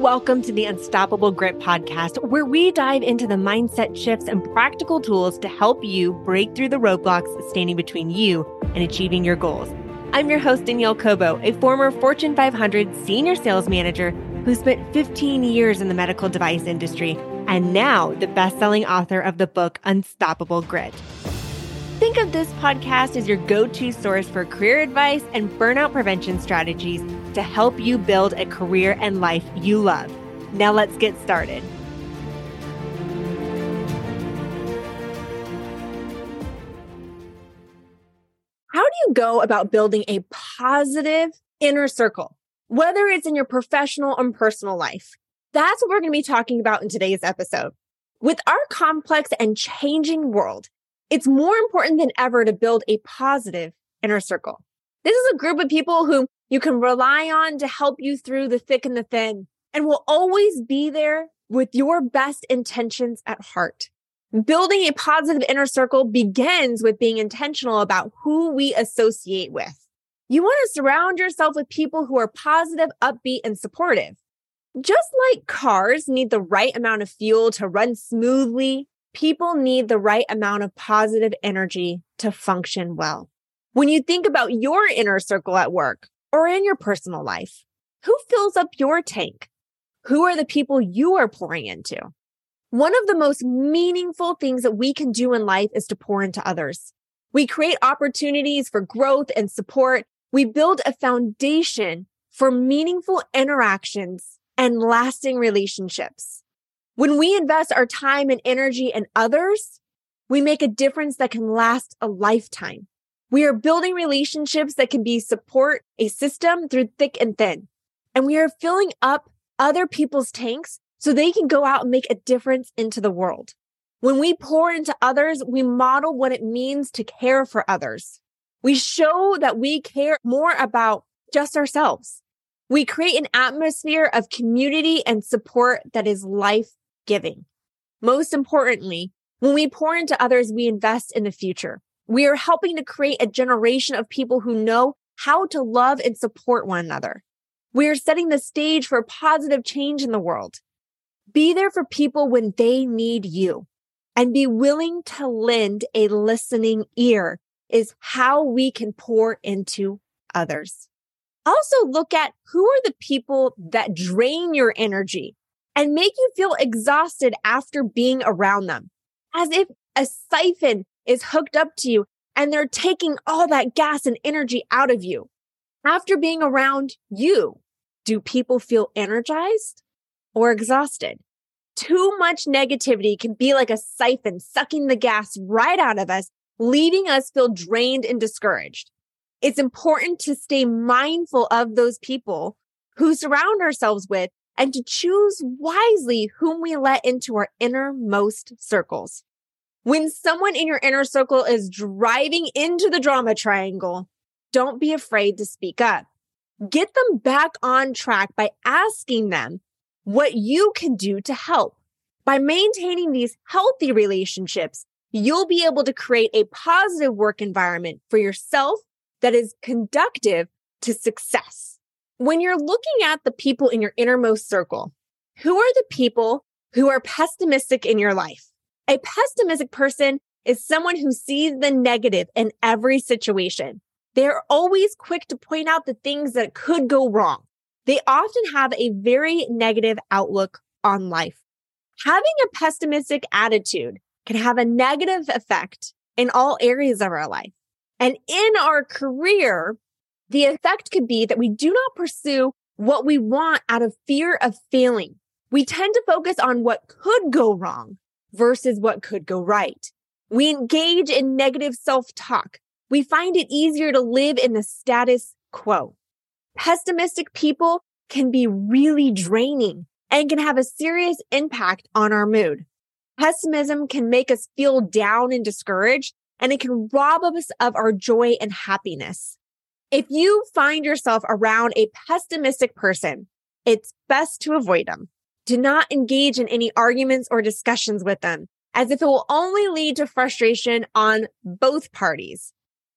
Welcome to the Unstoppable Grit podcast, where we dive into the mindset shifts and practical tools to help you break through the roadblocks standing between you and achieving your goals. I'm your host, Danielle Cobo, a former Fortune 500 senior sales manager who spent 15 years in the medical device industry and now the best selling author of the book Unstoppable Grit. Think of this podcast as your go to source for career advice and burnout prevention strategies to help you build a career and life you love. Now let's get started. How do you go about building a positive inner circle, whether it's in your professional and personal life? That's what we're going to be talking about in today's episode. With our complex and changing world, it's more important than ever to build a positive inner circle. This is a group of people who you can rely on to help you through the thick and the thin and will always be there with your best intentions at heart. Building a positive inner circle begins with being intentional about who we associate with. You want to surround yourself with people who are positive, upbeat, and supportive. Just like cars need the right amount of fuel to run smoothly, people need the right amount of positive energy to function well. When you think about your inner circle at work, or in your personal life? Who fills up your tank? Who are the people you are pouring into? One of the most meaningful things that we can do in life is to pour into others. We create opportunities for growth and support. We build a foundation for meaningful interactions and lasting relationships. When we invest our time and energy in others, we make a difference that can last a lifetime. We are building relationships that can be support a system through thick and thin. And we are filling up other people's tanks so they can go out and make a difference into the world. When we pour into others, we model what it means to care for others. We show that we care more about just ourselves. We create an atmosphere of community and support that is life giving. Most importantly, when we pour into others, we invest in the future. We are helping to create a generation of people who know how to love and support one another. We are setting the stage for positive change in the world. Be there for people when they need you and be willing to lend a listening ear is how we can pour into others. Also look at who are the people that drain your energy and make you feel exhausted after being around them as if a siphon is hooked up to you and they're taking all that gas and energy out of you. After being around you, do people feel energized or exhausted? Too much negativity can be like a siphon sucking the gas right out of us, leaving us feel drained and discouraged. It's important to stay mindful of those people who surround ourselves with and to choose wisely whom we let into our innermost circles. When someone in your inner circle is driving into the drama triangle, don't be afraid to speak up. Get them back on track by asking them what you can do to help. By maintaining these healthy relationships, you'll be able to create a positive work environment for yourself that is conductive to success. When you're looking at the people in your innermost circle, who are the people who are pessimistic in your life? A pessimistic person is someone who sees the negative in every situation. They're always quick to point out the things that could go wrong. They often have a very negative outlook on life. Having a pessimistic attitude can have a negative effect in all areas of our life. And in our career, the effect could be that we do not pursue what we want out of fear of failing. We tend to focus on what could go wrong versus what could go right. We engage in negative self talk. We find it easier to live in the status quo. Pessimistic people can be really draining and can have a serious impact on our mood. Pessimism can make us feel down and discouraged, and it can rob us of our joy and happiness. If you find yourself around a pessimistic person, it's best to avoid them. Do not engage in any arguments or discussions with them as if it will only lead to frustration on both parties.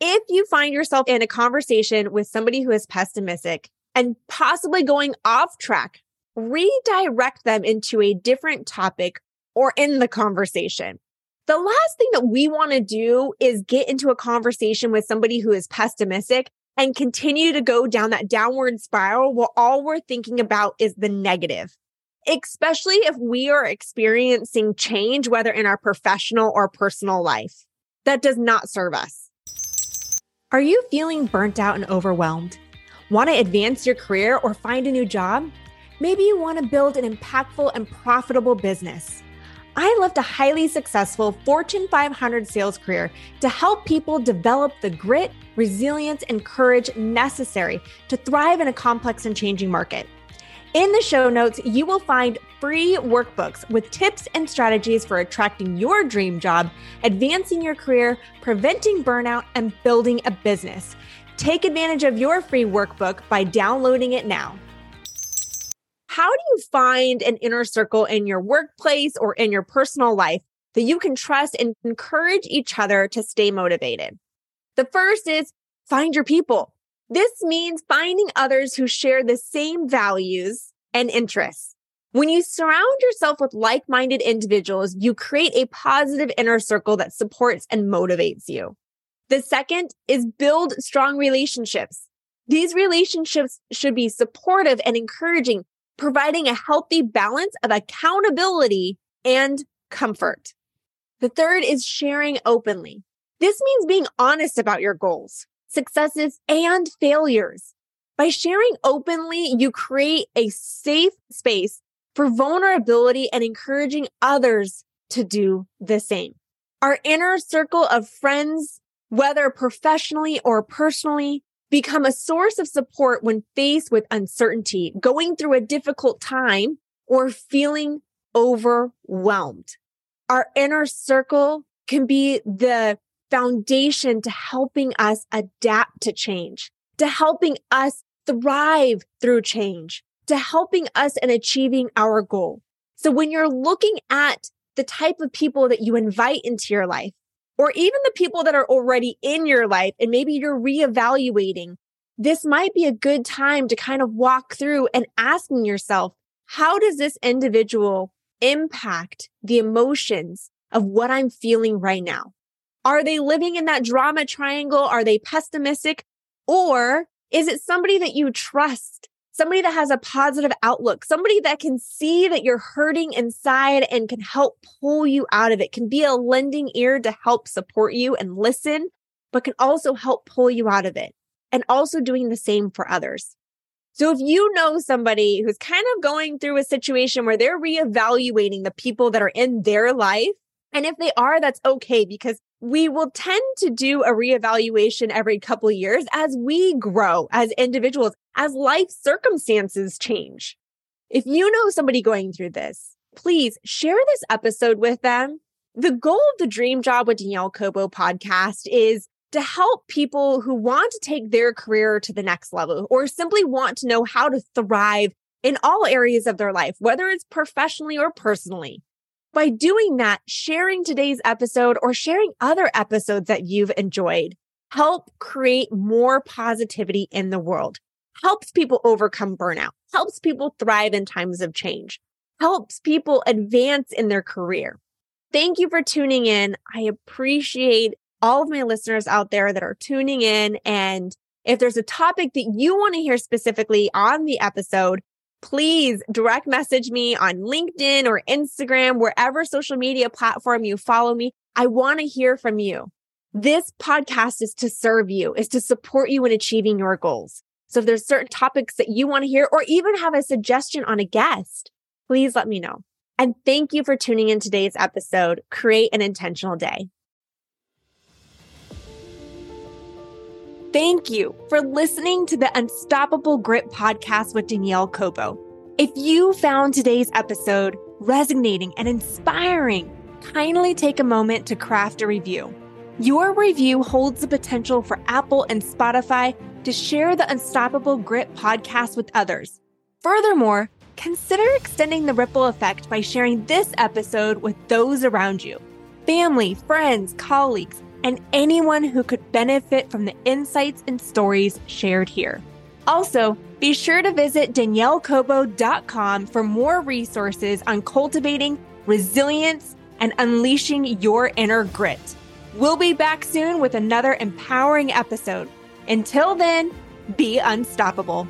If you find yourself in a conversation with somebody who is pessimistic and possibly going off track redirect them into a different topic or in the conversation. The last thing that we want to do is get into a conversation with somebody who is pessimistic and continue to go down that downward spiral while all we're thinking about is the negative, especially if we are experiencing change, whether in our professional or personal life. That does not serve us. Are you feeling burnt out and overwhelmed? Want to advance your career or find a new job? Maybe you want to build an impactful and profitable business. I left a highly successful Fortune 500 sales career to help people develop the grit, resilience, and courage necessary to thrive in a complex and changing market. In the show notes, you will find free workbooks with tips and strategies for attracting your dream job, advancing your career, preventing burnout, and building a business. Take advantage of your free workbook by downloading it now. How do you find an inner circle in your workplace or in your personal life that you can trust and encourage each other to stay motivated? The first is find your people. This means finding others who share the same values and interests. When you surround yourself with like minded individuals, you create a positive inner circle that supports and motivates you. The second is build strong relationships. These relationships should be supportive and encouraging, providing a healthy balance of accountability and comfort. The third is sharing openly. This means being honest about your goals, successes, and failures. By sharing openly, you create a safe space for vulnerability and encouraging others to do the same. Our inner circle of friends, whether professionally or personally, become a source of support when faced with uncertainty, going through a difficult time, or feeling overwhelmed. Our inner circle can be the foundation to helping us adapt to change, to helping us thrive through change, to helping us in achieving our goal. So when you're looking at the type of people that you invite into your life, or even the people that are already in your life and maybe you're reevaluating, this might be a good time to kind of walk through and asking yourself, how does this individual impact the emotions of what I'm feeling right now? Are they living in that drama triangle? Are they pessimistic? Or is it somebody that you trust somebody that has a positive outlook, somebody that can see that you're hurting inside and can help pull you out of it, can be a lending ear to help support you and listen, but can also help pull you out of it and also doing the same for others. So if you know somebody who's kind of going through a situation where they're reevaluating the people that are in their life, and if they are, that's okay because we will tend to do a reevaluation every couple years as we grow as individuals as life circumstances change. If you know somebody going through this, please share this episode with them. The goal of the Dream Job with Danielle Cobo podcast is to help people who want to take their career to the next level or simply want to know how to thrive in all areas of their life, whether it's professionally or personally. By doing that, sharing today's episode or sharing other episodes that you've enjoyed help create more positivity in the world helps people overcome burnout, helps people thrive in times of change, helps people advance in their career. Thank you for tuning in. I appreciate all of my listeners out there that are tuning in. And if there's a topic that you want to hear specifically on the episode, please direct message me on LinkedIn or Instagram, wherever social media platform you follow me. I want to hear from you. This podcast is to serve you, is to support you in achieving your goals. So if there's certain topics that you want to hear or even have a suggestion on a guest, please let me know. And thank you for tuning in today's episode. Create an intentional day. Thank you for listening to the Unstoppable Grit podcast with Danielle Cobo. If you found today's episode resonating and inspiring, kindly take a moment to craft a review. Your review holds the potential for Apple and Spotify to share the Unstoppable Grit podcast with others. Furthermore, consider extending the ripple effect by sharing this episode with those around you family, friends, colleagues, and anyone who could benefit from the insights and stories shared here. Also, be sure to visit daniellecobo.com for more resources on cultivating resilience and unleashing your inner grit. We'll be back soon with another empowering episode. Until then, be unstoppable.